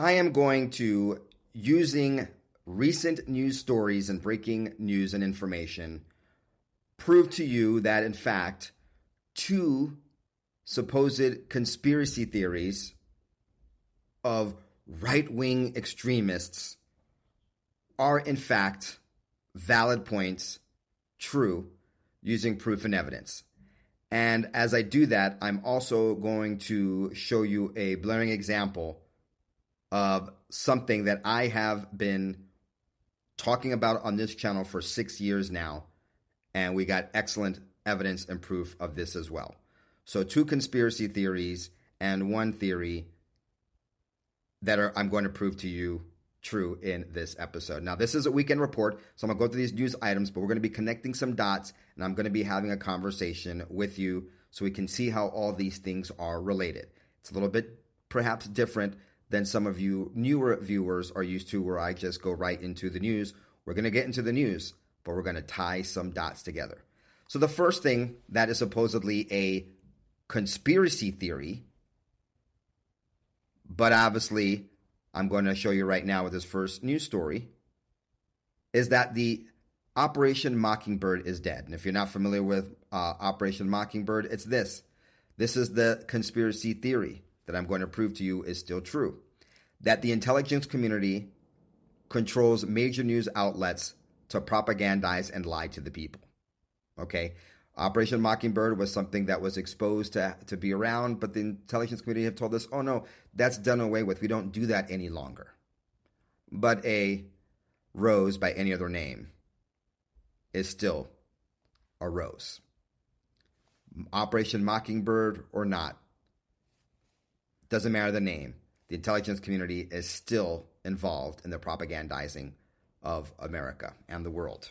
I am going to, using recent news stories and breaking news and information, prove to you that, in fact, two supposed conspiracy theories of right wing extremists are, in fact, valid points, true, using proof and evidence. And as I do that, I'm also going to show you a blaring example of something that I have been talking about on this channel for six years now. And we got excellent evidence and proof of this as well. So, two conspiracy theories and one theory that are, I'm going to prove to you true in this episode. Now, this is a weekend report, so I'm going to go through these news items, but we're going to be connecting some dots and I'm going to be having a conversation with you so we can see how all these things are related. It's a little bit perhaps different than some of you newer viewers are used to, where I just go right into the news. We're going to get into the news, but we're going to tie some dots together. So, the first thing that is supposedly a conspiracy theory, but obviously I'm going to show you right now with this first news story, is that the Operation Mockingbird is dead. And if you're not familiar with uh, Operation Mockingbird, it's this. This is the conspiracy theory that I'm going to prove to you is still true that the intelligence community controls major news outlets to propagandize and lie to the people. Okay. Operation Mockingbird was something that was exposed to, to be around, but the intelligence community have told us, oh no, that's done away with. We don't do that any longer. But a rose by any other name is still a rose. Operation Mockingbird or not, doesn't matter the name. The intelligence community is still involved in the propagandizing of America and the world.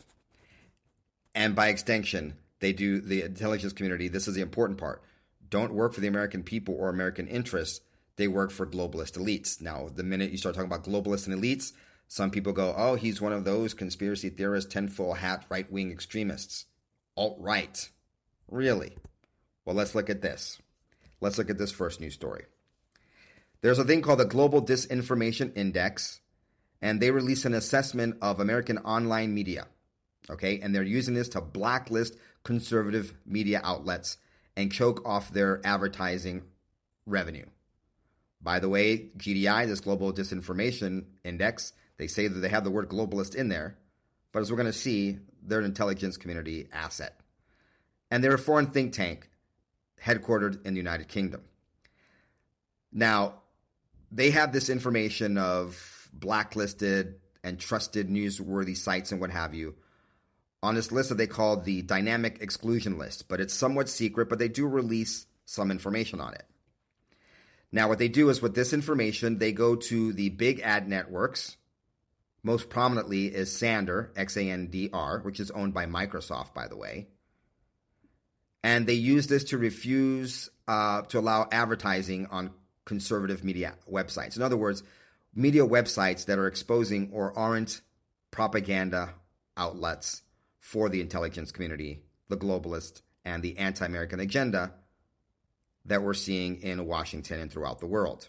And by extension, they do the intelligence community. This is the important part. Don't work for the American people or American interests. They work for globalist elites. Now, the minute you start talking about globalists and elites, some people go, oh, he's one of those conspiracy theorists, tinfoil hat, right wing extremists. Alt right. Really? Well, let's look at this. Let's look at this first news story. There's a thing called the Global Disinformation Index, and they release an assessment of American online media. Okay, and they're using this to blacklist conservative media outlets and choke off their advertising revenue. By the way, GDI, this Global Disinformation Index, they say that they have the word globalist in there, but as we're going to see, they're an intelligence community asset. And they're a foreign think tank headquartered in the United Kingdom. Now, they have this information of blacklisted and trusted newsworthy sites and what have you on this list that they call the dynamic exclusion list, but it's somewhat secret, but they do release some information on it. Now, what they do is with this information, they go to the big ad networks. Most prominently is Xandr, X A N D R, which is owned by Microsoft, by the way. And they use this to refuse uh, to allow advertising on conservative media websites. In other words, media websites that are exposing or aren't propaganda outlets for the intelligence community, the globalist, and the anti American agenda that we're seeing in Washington and throughout the world.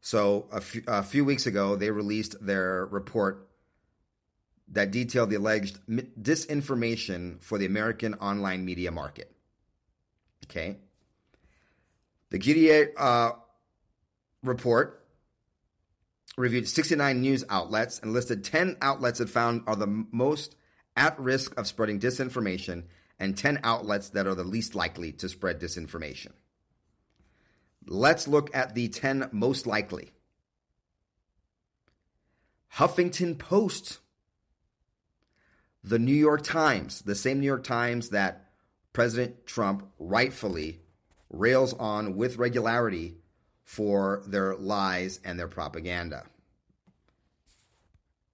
So, a few, weeks ago, they released their report that detailed the alleged disinformation for the American online media market. Okay. The GDA uh, report reviewed 69 news outlets and listed 10 outlets it found are the most at risk of spreading disinformation and 10 outlets that are the least likely to spread disinformation. Let's look at the 10 most likely. Huffington Post, the New York Times, the same New York Times that President Trump rightfully rails on with regularity for their lies and their propaganda.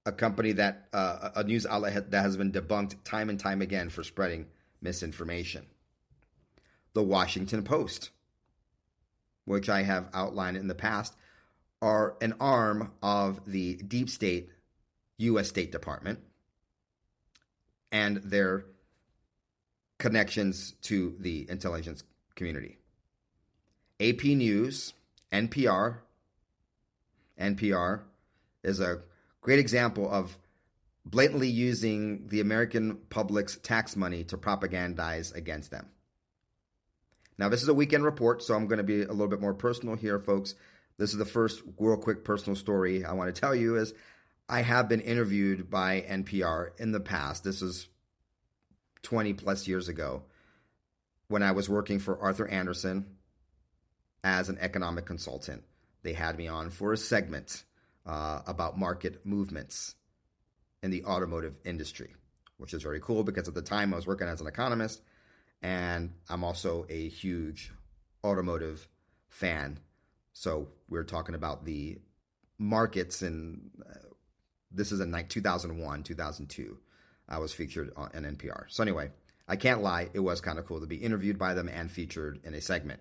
A company that, uh, a news outlet that has been debunked time and time again for spreading misinformation. The Washington Post, which I have outlined in the past, are an arm of the deep state U.S. State Department and their connections to the intelligence community. AP News NPR, NPR, is a great example of blatantly using the American public's tax money to propagandize against them. Now, this is a weekend report, so I'm going to be a little bit more personal here, folks. This is the first real quick personal story I want to tell you is I have been interviewed by NPR in the past. This is 20 plus years ago when I was working for Arthur Andersen as an economic consultant. They had me on for a segment uh, about market movements in the automotive industry, which is very cool because at the time I was working as an economist and I'm also a huge automotive fan. So we're talking about the markets, and uh, this is in like 2001, 2002. I was featured on NPR. So anyway, I can't lie, it was kind of cool to be interviewed by them and featured in a segment.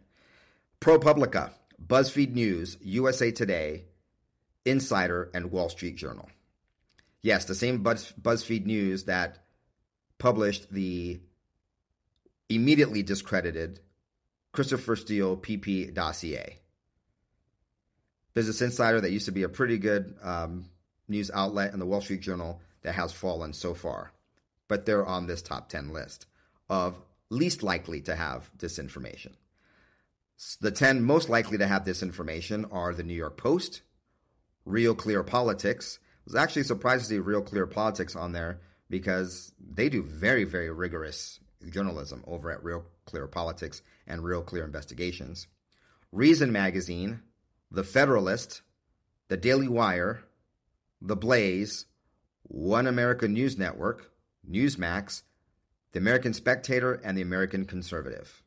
ProPublica, BuzzFeed News, USA Today, Insider, and Wall Street Journal. Yes, the same Buzz, BuzzFeed News that published the immediately discredited Christopher Steele PP dossier. Business Insider, that used to be a pretty good um, news outlet, and the Wall Street Journal that has fallen so far. But they're on this top 10 list of least likely to have disinformation. The 10 most likely to have this information are the New York Post, Real Clear Politics. I was actually surprised to see Real Clear Politics on there because they do very, very rigorous journalism over at Real Clear Politics and Real Clear Investigations. Reason Magazine, The Federalist, The Daily Wire, The Blaze, One America News Network, Newsmax, The American Spectator, and The American Conservative.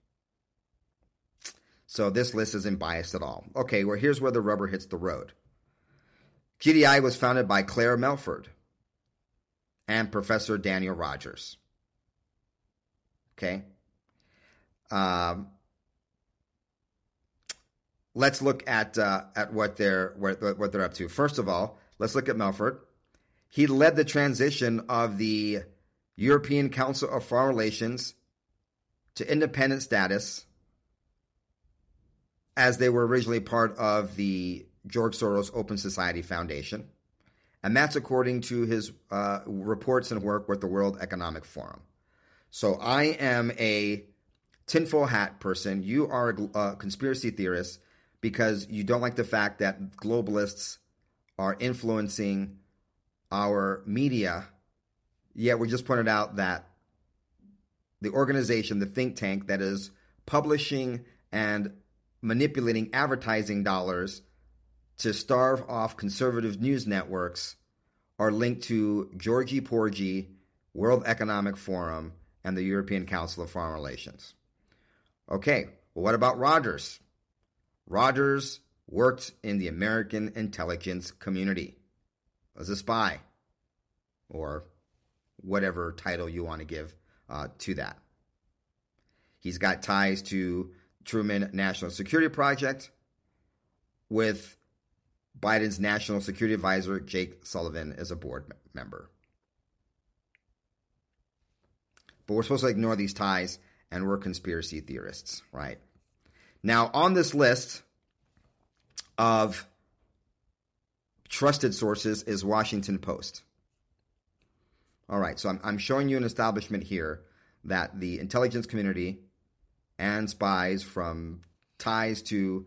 So this list isn't biased at all. Okay, well, here's where the rubber hits the road. GDI was founded by Clare Melford and Professor Daniel Rogers. Okay. Um, let's look at uh, at what they're what, what they're up to. First of all, let's look at Melford. He led the transition of the European Council of Foreign Relations to independent status, as they were originally part of the George Soros Open Society Foundation, and that's according to his uh, reports and work with the World Economic Forum. So I am a tinfoil hat person. You are a, conspiracy theorist because you don't like the fact that globalists are influencing our media. Yet we just pointed out that the organization, the think tank that is publishing and manipulating advertising dollars to starve off conservative news networks are linked to Georgie Porgy, World Economic Forum, and the European Council of Foreign Relations. Okay, well, what about Rogers? Rogers worked in the American intelligence community as a spy, or whatever title you want to give uh, to that. He's got ties to Truman National Security Project with Biden's National Security Advisor, Jake Sullivan, as a board member. But we're supposed to ignore these ties, and we're conspiracy theorists, right? Now, on this list of trusted sources is Washington Post. All right, so I'm, I'm showing you an establishment here that the intelligence community and spies from ties to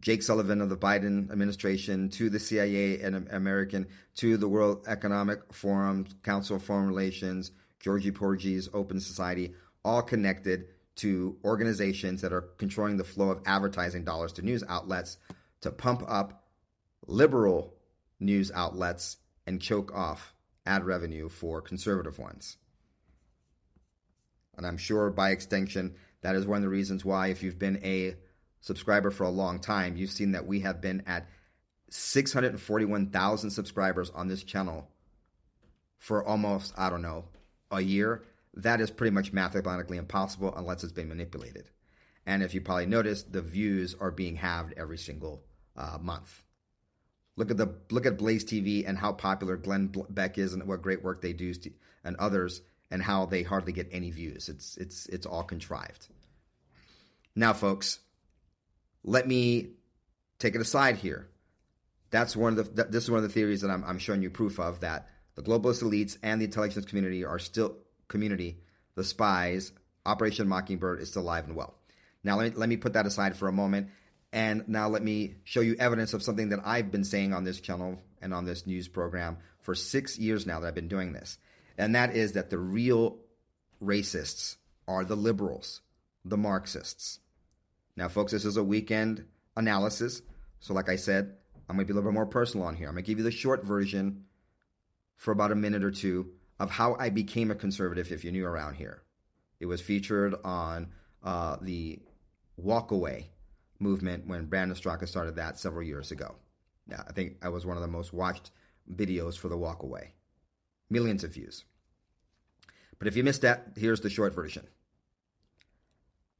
Jake Sullivan of the Biden administration to the CIA and American to the World Economic Forum, Council of Foreign Relations, Georgie Porgy's Open Society, all connected to organizations that are controlling the flow of advertising dollars to news outlets to pump up liberal news outlets and choke off ad revenue for conservative ones. And I'm sure by extension, that is one of the reasons why, if you've been a subscriber for a long time, you've seen that we have been at 641,000 subscribers on this channel for almost, I don't know, a year, that is pretty much mathematically impossible unless it's been manipulated. And if you probably noticed, the views are being halved every single uh, month. Look at the look at Blaze TV and how popular Glenn Beck is, and what great work they do, and others, and how they hardly get any views. It's it's it's all contrived. Now, folks, let me take it aside here. That's one of the. This is one of the theories that I'm, I'm showing you proof of that the globalist elites and the intelligence community are still community. The spies, Operation Mockingbird, is still alive and well. Now let me, let me put that aside for a moment, and now let me show you evidence of something that I've been saying on this channel and on this news program for six years now that I've been doing this, and that is that the real racists are the liberals, the Marxists. Now, folks, this is a weekend analysis. So, like I said, I'm going to be a little bit more personal on here. I'm going to give you the short version for about a minute or two of how I became a conservative if you're new around here. It was featured on uh, the Walkaway movement when Brandon Straka started that several years ago. Yeah, I think I was one of the most watched videos for the Walkaway. Millions of views. But if you missed that, here's the short version.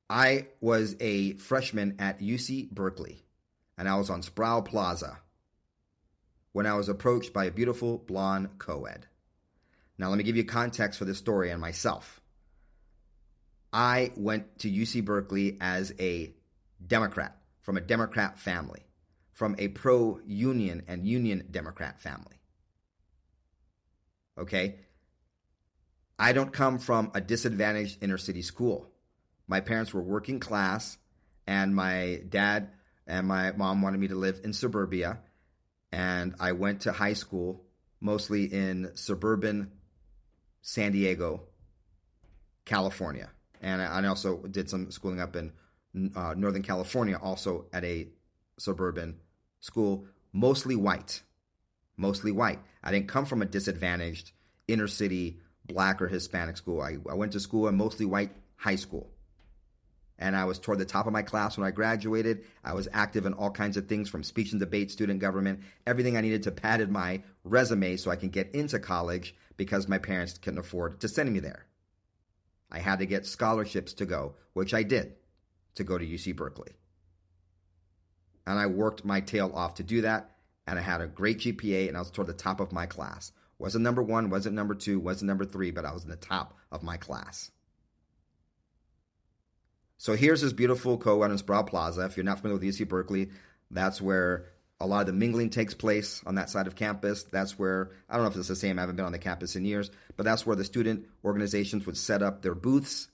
I was a freshman at UC Berkeley, and I was on Sproul Plaza when I was approached by a beautiful blonde co ed. Now, let me give you context for this story and myself. I went to UC Berkeley as a Democrat, from a Democrat family, from a pro union and union Democrat family. Okay? I don't come from a disadvantaged inner city school my parents were working class, and my dad and my mom wanted me to live in suburbia. And I went to high school mostly in suburban San Diego, California. And I also did some schooling up in uh, Northern California, also at a suburban school, mostly white. Mostly white. I didn't come from a disadvantaged inner city black or Hispanic school. I, I went to school in mostly white high school and I was toward the top of my class when I graduated. I was active in all kinds of things from speech and debate, student government, everything I needed to padded my resume so I can get into college because my parents couldn't afford to send me there. I had to get scholarships to go, which I did to go to UC Berkeley. And I worked my tail off to do that, and I had a great GPA, and I was toward the top of my class. Wasn't number one, wasn't number two, wasn't number three, but I was in the top of my class. So here's this beautiful co-ed in Sproul Plaza. If you're not familiar with UC Berkeley, that's where a lot of the mingling takes place on that side of campus. That's where, I don't know if it's the same, I haven't been on the campus in years, but that's where the student organizations would set up their booths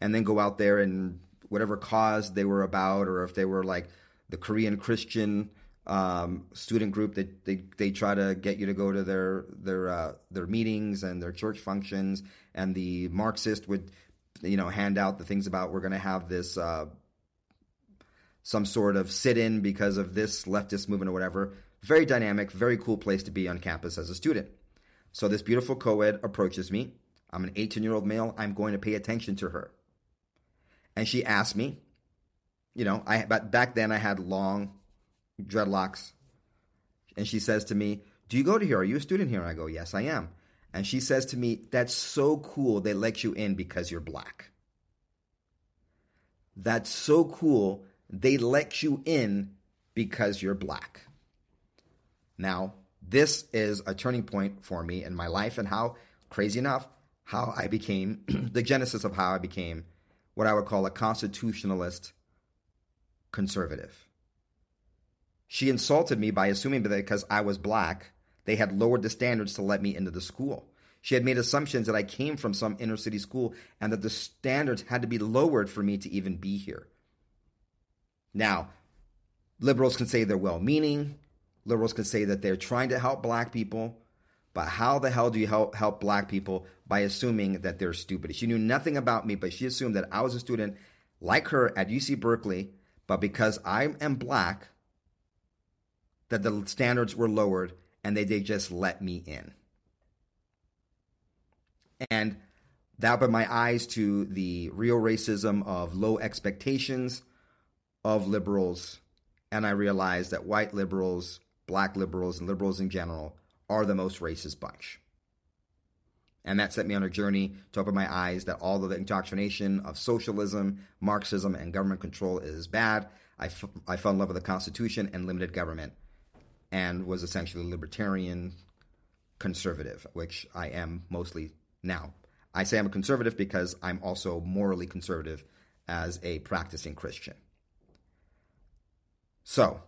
and then go out there and whatever cause they were about, or if they were like the Korean Christian um, student group, they, they, they try to get you to go to their, their, uh, their meetings and their church functions. And the Marxist would you know, hand out the things about we're going to have this uh, some sort of sit in because of this leftist movement or whatever. Very dynamic, very cool place to be on campus as a student. So this beautiful co-ed approaches me. I'm an 18 year old male. I'm going to pay attention to her. And she asked me, you know, I but back then I had long dreadlocks. And she says to me, Do you go to here? Are you a student here? And I go, Yes, I am. And she says to me, That's so cool they let you in because you're black. That's so cool they let you in because you're black. Now, this is a turning point for me in my life and how, crazy enough, how I became the genesis of how I became what I would call a constitutionalist conservative. She insulted me by assuming that because I was black, they had lowered the standards to let me into the school. She had made assumptions that I came from some inner city school and that the standards had to be lowered for me to even be here. Now, liberals can say they're well meaning, liberals can say that they're trying to help black people, but how the hell do you help, help black people by assuming that they're stupid? She knew nothing about me, but she assumed that I was a student like her at UC Berkeley, but because I am black, that the standards were lowered and they, they just let me in. And that opened my eyes to the real racism of low expectations of liberals. And I realized that white liberals, black liberals, and liberals in general are the most racist bunch. And that set me on a journey to open my eyes that all of the indoctrination of socialism, Marxism, and government control is bad. I, f- I fell in love with the Constitution and limited government and was essentially libertarian conservative, which I am mostly now. I say I'm a conservative because I'm also morally conservative as a practicing Christian. So,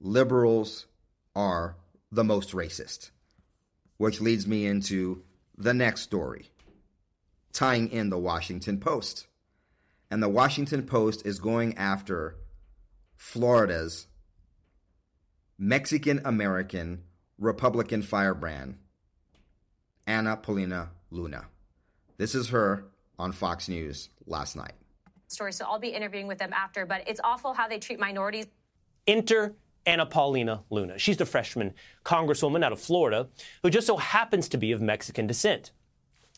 liberals are the most racist. Which leads me into the next story, tying in the Washington Post. And the Washington Post is going after Florida's Mexican American Republican firebrand, Anna Paulina Luna. This is her on Fox News last night. Story, so I'll be interviewing with them after, but it's awful how they treat minorities. Enter Anna Paulina Luna. She's the freshman congresswoman out of Florida who just so happens to be of Mexican descent.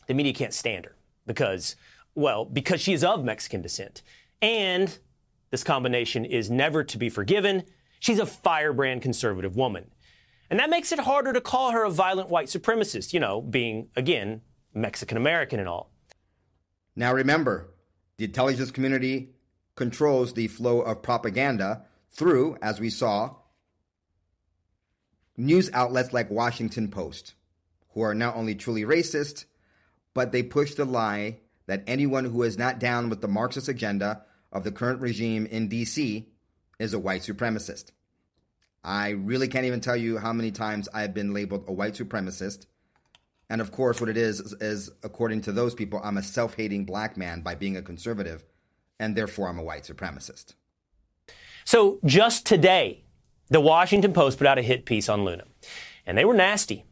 The media can't stand her because, well, because she is of Mexican descent. And this combination is never to be forgiven. She's a firebrand conservative woman. And that makes it harder to call her a violent white supremacist, you know, being, again, Mexican American and all. Now remember, the intelligence community controls the flow of propaganda through, as we saw, news outlets like Washington Post, who are not only truly racist, but they push the lie that anyone who is not down with the Marxist agenda of the current regime in DC is a white supremacist. I really can't even tell you how many times I've been labeled a white supremacist. And of course, what it is, is, is according to those people, I'm a self hating black man by being a conservative, and therefore I'm a white supremacist. So just today, the Washington Post put out a hit piece on Luna, and they were nasty.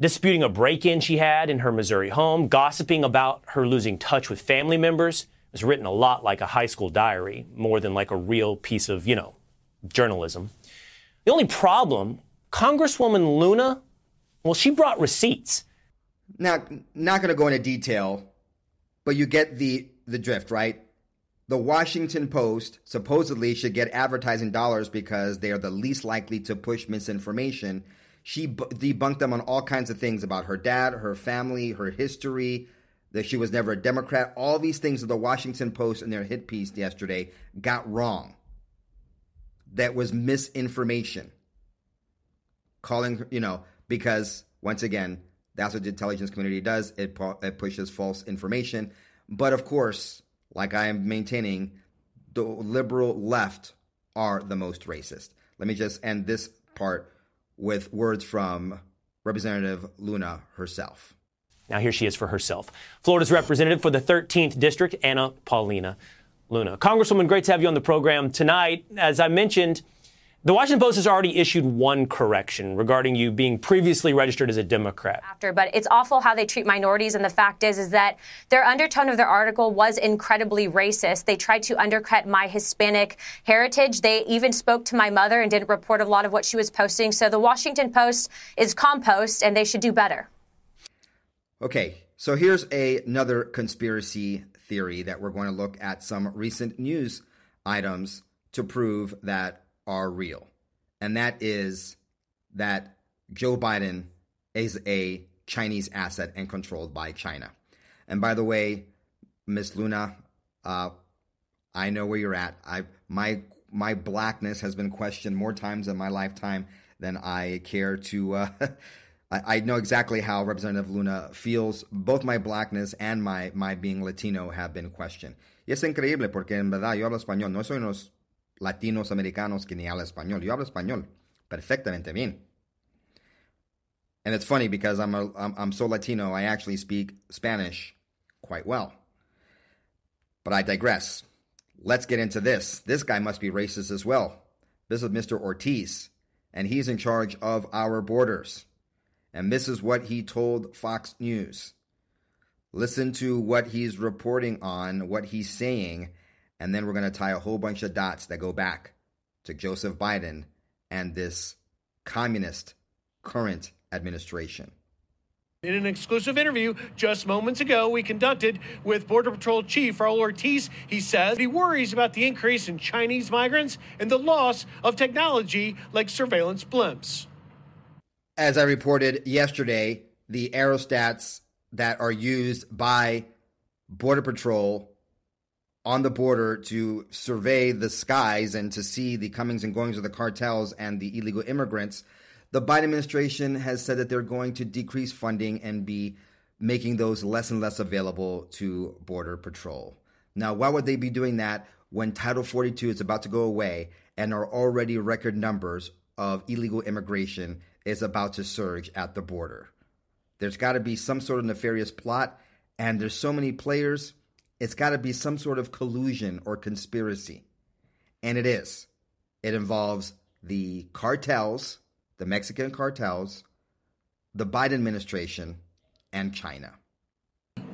Disputing a break in she had in her Missouri home, gossiping about her losing touch with family members. It was written a lot like a high school diary, more than like a real piece of, you know, journalism. The only problem, Congresswoman Luna, well, she brought receipts. Now, not going to go into detail, but you get the the drift, right? The Washington Post supposedly should get advertising dollars because they are the least likely to push misinformation. She debunked them on all kinds of things about her dad, her family, her history, that she was never a Democrat. All these things that the Washington Post in their hit piece yesterday got wrong. That was misinformation. Calling, you know, because once again, that's what the intelligence community does. It, it pushes false information. But of course, like I am maintaining, the liberal left are the most racist. Let me just end this part with words from Representative Luna herself. Now, here she is for herself. Florida's representative for the 13th District, Anna Paulina Luna. Congresswoman, great to have you on the program tonight. As I mentioned, the Washington Post has already issued one correction regarding you being previously registered as a Democrat. After, but it's awful how they treat minorities, and the fact is, is that their undertone of their article was incredibly racist. They tried to undercut my Hispanic heritage. They even spoke to my mother and didn't report a lot of what she was posting. So the Washington Post is compost, and they should do better. Okay, so here's a, another conspiracy theory that we're going to look at some recent news items to prove that are real. And that is that Joe Biden is a Chinese asset and controlled by China. And by the way, Miss Luna, uh, I know where you're at. I my my blackness has been questioned more times in my lifetime than I care to. Uh, I, know exactly how Representative Luna feels. Both my blackness and my my being Latino have been questioned. Y es increíble porque en verdad yo hablo español. No soy unos latinos americanos que ni habla español. Yo hablo español perfectamente bien. And it's funny because I'm, a, I'm, I'm so Latino, I actually speak Spanish quite well. But I digress. Let's get into this. This guy must be racist as well. This is Mr. Ortiz, and he's in charge of our borders. And this is what he told Fox News. Listen to what he's reporting on, what he's saying, and then we're going to tie a whole bunch of dots that go back to Joseph Biden and this communist current administration. In an exclusive interview just moments ago, we conducted with Border Patrol Chief Raul Ortiz, he says he worries about the increase in Chinese migrants and the loss of technology like surveillance blimps. As I reported yesterday, the aerostats that are used by Border Patrol on the border to survey the skies and to see the comings and goings of the cartels and the illegal immigrants, the Biden administration has said that they're going to decrease funding and be making those less and less available to Border Patrol. Now, why would they be doing that when Title 42 is about to go away and are already record numbers of illegal immigration is about to surge at the border. There's got to be some sort of nefarious plot, and there's so many players, it's got to be some sort of collusion or conspiracy. And it is. It involves the cartels, the Mexican cartels, the Biden administration, and China.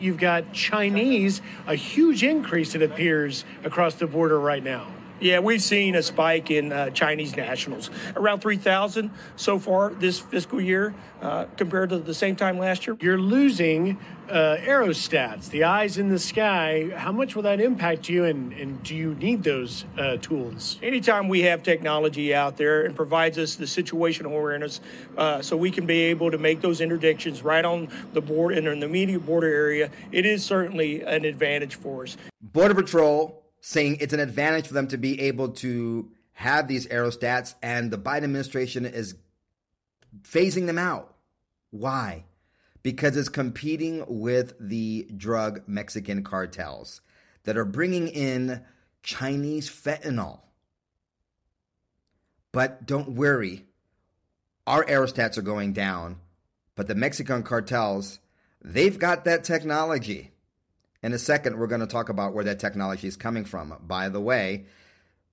You've got Chinese, a huge increase, it appears, across the border right now. Yeah, we've seen a spike in uh, Chinese nationals, around 3,000 so far this fiscal year uh, compared to the same time last year. You're losing uh, aerostats, the eyes in the sky. How much will that impact you, and, and do you need those uh, tools? Anytime we have technology out there and provides us the situational awareness uh, so we can be able to make those interdictions right on the board and in the immediate border area, it is certainly an advantage for us. Border Patrol saying it's an advantage for them to be able to have these aerostats, and the Biden administration is phasing them out. Why? Because it's competing with the drug Mexican cartels that are bringing in Chinese fentanyl. But don't worry, our aerostats are going down, but the Mexican cartels, they've got that technology. In a second, we're going to talk about where that technology is coming from. By the way,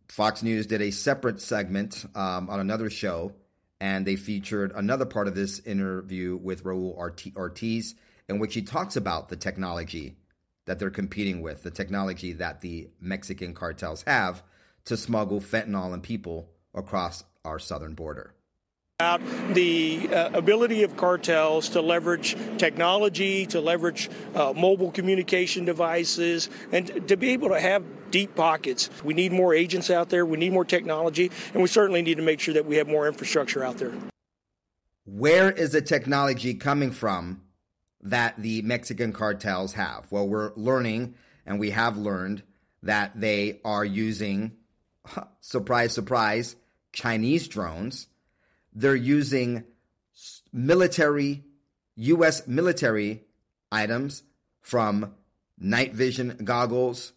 Fox News did a separate segment um, on another show, and they featured another part of this interview with Raul Ortiz, in which he talks about the technology that they're competing with, the technology that the Mexican cartels have to smuggle fentanyl and people across our southern border about the uh, ability of cartels to leverage technology, to leverage uh, mobile communication devices, and to be able to have deep pockets. We need more agents out there, we need more technology, and we certainly need to make sure that we have more infrastructure out there. Where is the technology coming from that the Mexican cartels have? Well, we're learning, and we have learned that they are using, surprise, surprise, Chinese drones they're using military, U.S. military items from night vision goggles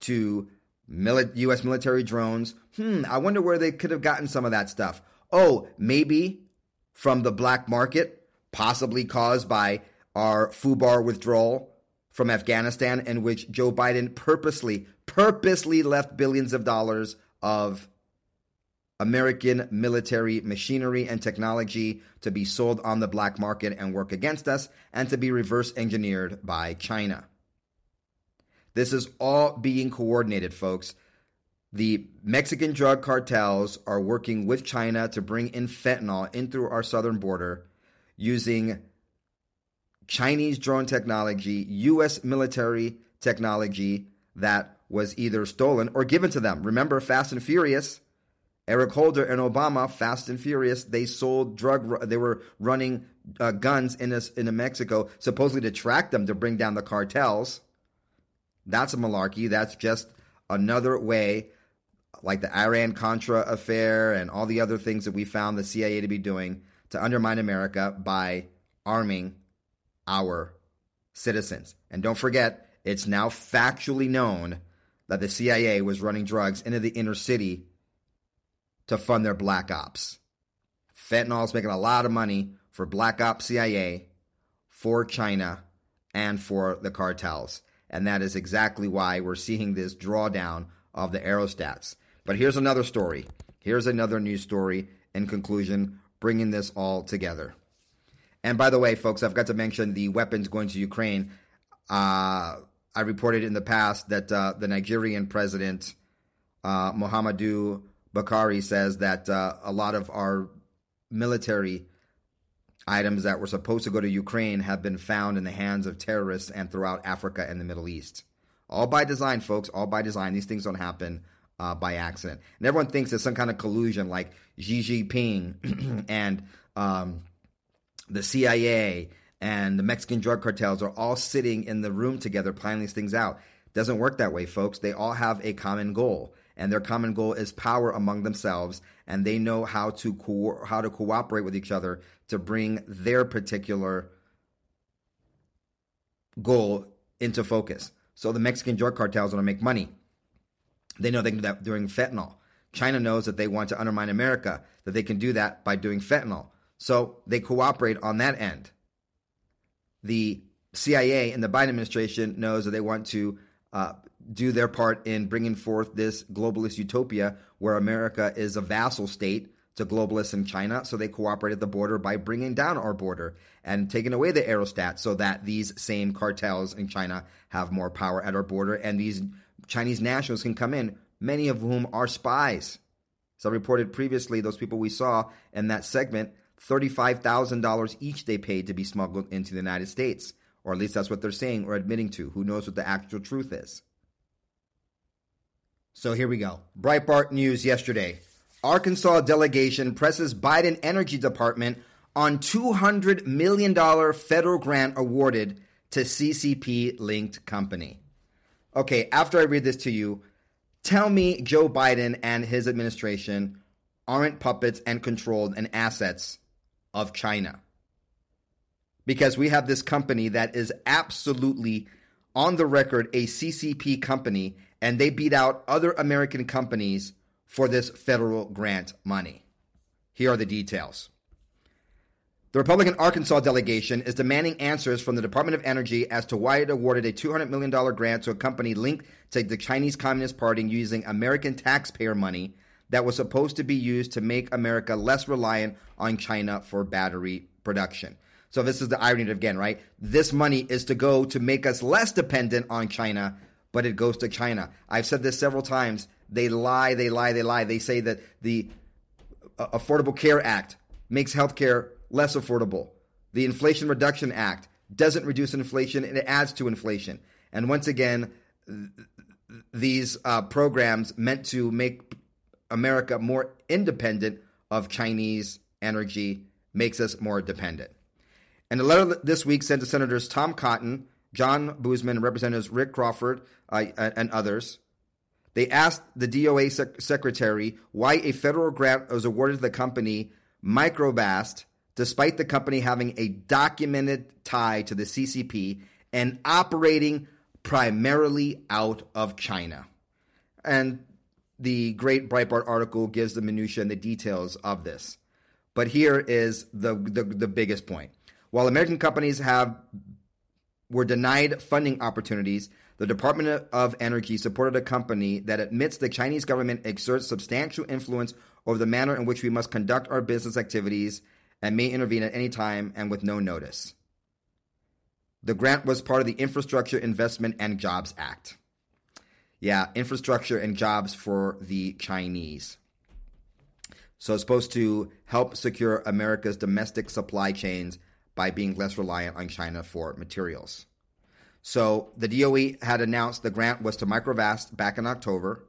to mili- U.S. military drones. Hmm, I wonder where they could have gotten some of that stuff. Oh, maybe from the black market, possibly caused by our FUBAR withdrawal from Afghanistan, in which Joe Biden purposely, purposely left billions of dollars of American military machinery and technology to be sold on the black market and work against us, and to be reverse engineered by China. This is all being coordinated, folks. The Mexican drug cartels are working with China to bring in fentanyl in through our southern border using Chinese drone technology, U.S. military technology that was either stolen or given to them. Remember Fast and Furious? Eric Holder and Obama, Fast and Furious, they sold drug. They were running uh, guns in a, in a Mexico, supposedly to track them to bring down the cartels. That's a malarkey. That's just another way, like the Iran Contra affair and all the other things that we found the CIA to be doing to undermine America by arming our citizens. And don't forget, it's now factually known that the CIA was running drugs into the inner city to fund their black ops. Fentanyl is making a lot of money for black ops CIA, for China, and for the cartels. And that is exactly why we're seeing this drawdown of the aerostats. But here's another story. Here's another news story in conclusion, bringing this all together. And by the way, folks, I've got to mention the weapons going to Ukraine. Uh, I reported in the past that uh, the Nigerian president, uh, Muhammadu Bakari says that uh, a lot of our military items that were supposed to go to Ukraine have been found in the hands of terrorists and throughout Africa and the Middle East. All by design, folks, all by design. These things don't happen uh, by accident. And everyone thinks there's some kind of collusion like Xi Jinping and um, the CIA and the Mexican drug cartels are all sitting in the room together planning these things out. Doesn't work that way, folks. They all have a common goal and their common goal is power among themselves and they know how to co- how to cooperate with each other to bring their particular goal into focus. So the Mexican drug cartels want to make money. They know they can do that during fentanyl. China knows that they want to undermine America, that they can do that by doing fentanyl. So they cooperate on that end. The CIA and the Biden administration knows that they want to uh, do their part in bringing forth this globalist utopia where America is a vassal state to globalists in China. So they cooperate at the border by bringing down our border and taking away the aerostat so that these same cartels in China have more power at our border and these Chinese nationals can come in, many of whom are spies. As I reported previously, those people we saw in that segment, $35,000 each they paid to be smuggled into the United States. Or at least that's what they're saying or admitting to. Who knows what the actual truth is? So here we go. Breitbart News yesterday. Arkansas delegation presses Biden Energy Department on $200 million federal grant awarded to CCP linked company. Okay, after I read this to you, tell me Joe Biden and his administration aren't puppets and controlled and assets of China. Because we have this company that is absolutely on the record a CCP company, and they beat out other American companies for this federal grant money. Here are the details. The Republican Arkansas delegation is demanding answers from the Department of Energy as to why it awarded a $200 million grant to a company linked to the Chinese Communist Party using American taxpayer money that was supposed to be used to make America less reliant on China for battery production. So, this is the irony of again, right? This money is to go to make us less dependent on China, but it goes to China. I've said this several times. They lie, they lie, they lie. They say that the uh, Affordable Care Act makes healthcare less affordable. The Inflation Reduction Act doesn't reduce inflation, it adds to inflation. And once again, th- these uh, programs meant to make America more independent of Chinese energy makes us more dependent. And a letter this week sent to Senators Tom Cotton, John Boozman, and Representatives Rick Crawford uh, and others. They asked the DOA sec- secretary why a federal grant was awarded to the company Microvast despite the company having a documented tie to the CCP and operating primarily out of China. And the great Breitbart article gives the minutia and the details of this. But here is the, the, the biggest point. While American companies have were denied funding opportunities, the Department of Energy supported a company that admits the Chinese government exerts substantial influence over the manner in which we must conduct our business activities and may intervene at any time and with no notice. The grant was part of the Infrastructure Investment and Jobs Act. Yeah, infrastructure and jobs for the Chinese. So it's supposed to help secure America's domestic supply chains by being less reliant on China for materials. So the DOE had announced the grant was to Microvast back in October.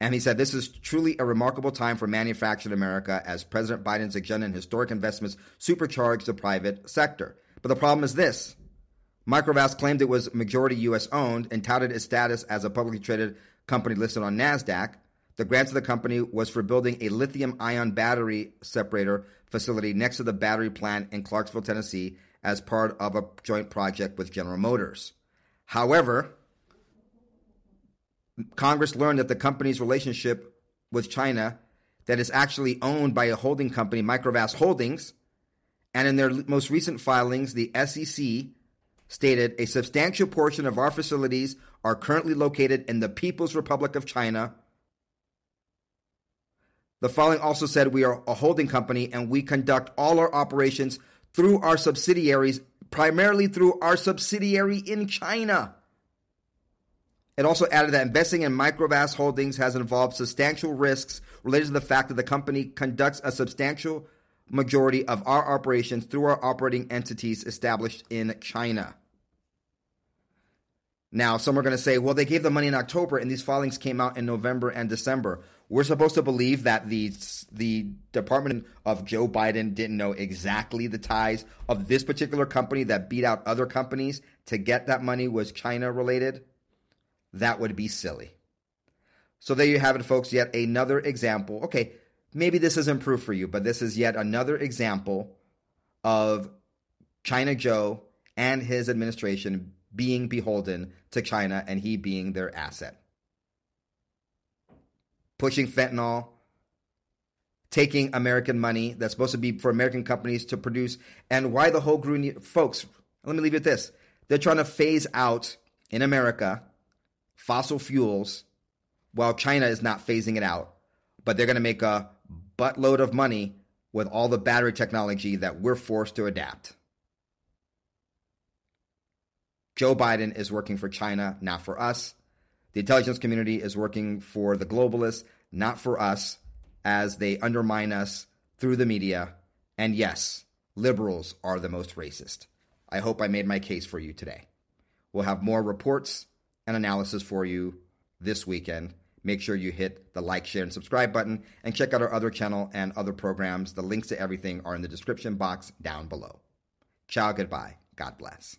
And he said, This is truly a remarkable time for manufacturing America as President Biden's agenda and historic investments supercharge the private sector. But the problem is this Microvast claimed it was majority U.S. owned and touted its status as a publicly traded company listed on NASDAQ. The grant to the company was for building a lithium ion battery separator facility next to the battery plant in Clarksville, Tennessee, as part of a joint project with General Motors. However, Congress learned that the company's relationship with China that is actually owned by a holding company, Microvast Holdings, and in their most recent filings, the SEC stated a substantial portion of our facilities are currently located in the People's Republic of China. The filing also said we are a holding company and we conduct all our operations through our subsidiaries, primarily through our subsidiary in China. It also added that investing in Microvast Holdings has involved substantial risks related to the fact that the company conducts a substantial majority of our operations through our operating entities established in China. Now, some are going to say, well, they gave the money in October and these filings came out in November and December. We're supposed to believe that the, the Department of Joe Biden didn't know exactly the ties of this particular company that beat out other companies to get that money was China related. That would be silly. So there you have it, folks. Yet another example. Okay, maybe this isn't proof for you, but this is yet another example of China Joe and his administration being beholden to China and he being their asset. Pushing fentanyl, taking American money that's supposed to be for American companies to produce, and why the whole green folks. Let me leave you with this: they're trying to phase out in America fossil fuels, while China is not phasing it out, but they're going to make a buttload of money with all the battery technology that we're forced to adapt. Joe Biden is working for China, not for us. The intelligence community is working for the globalists, not for us, as they undermine us through the media. And yes, liberals are the most racist. I hope I made my case for you today. We'll have more reports and analysis for you this weekend. Make sure you hit the like, share, and subscribe button and check out our other channel and other programs. The links to everything are in the description box down below. Ciao, goodbye. God bless.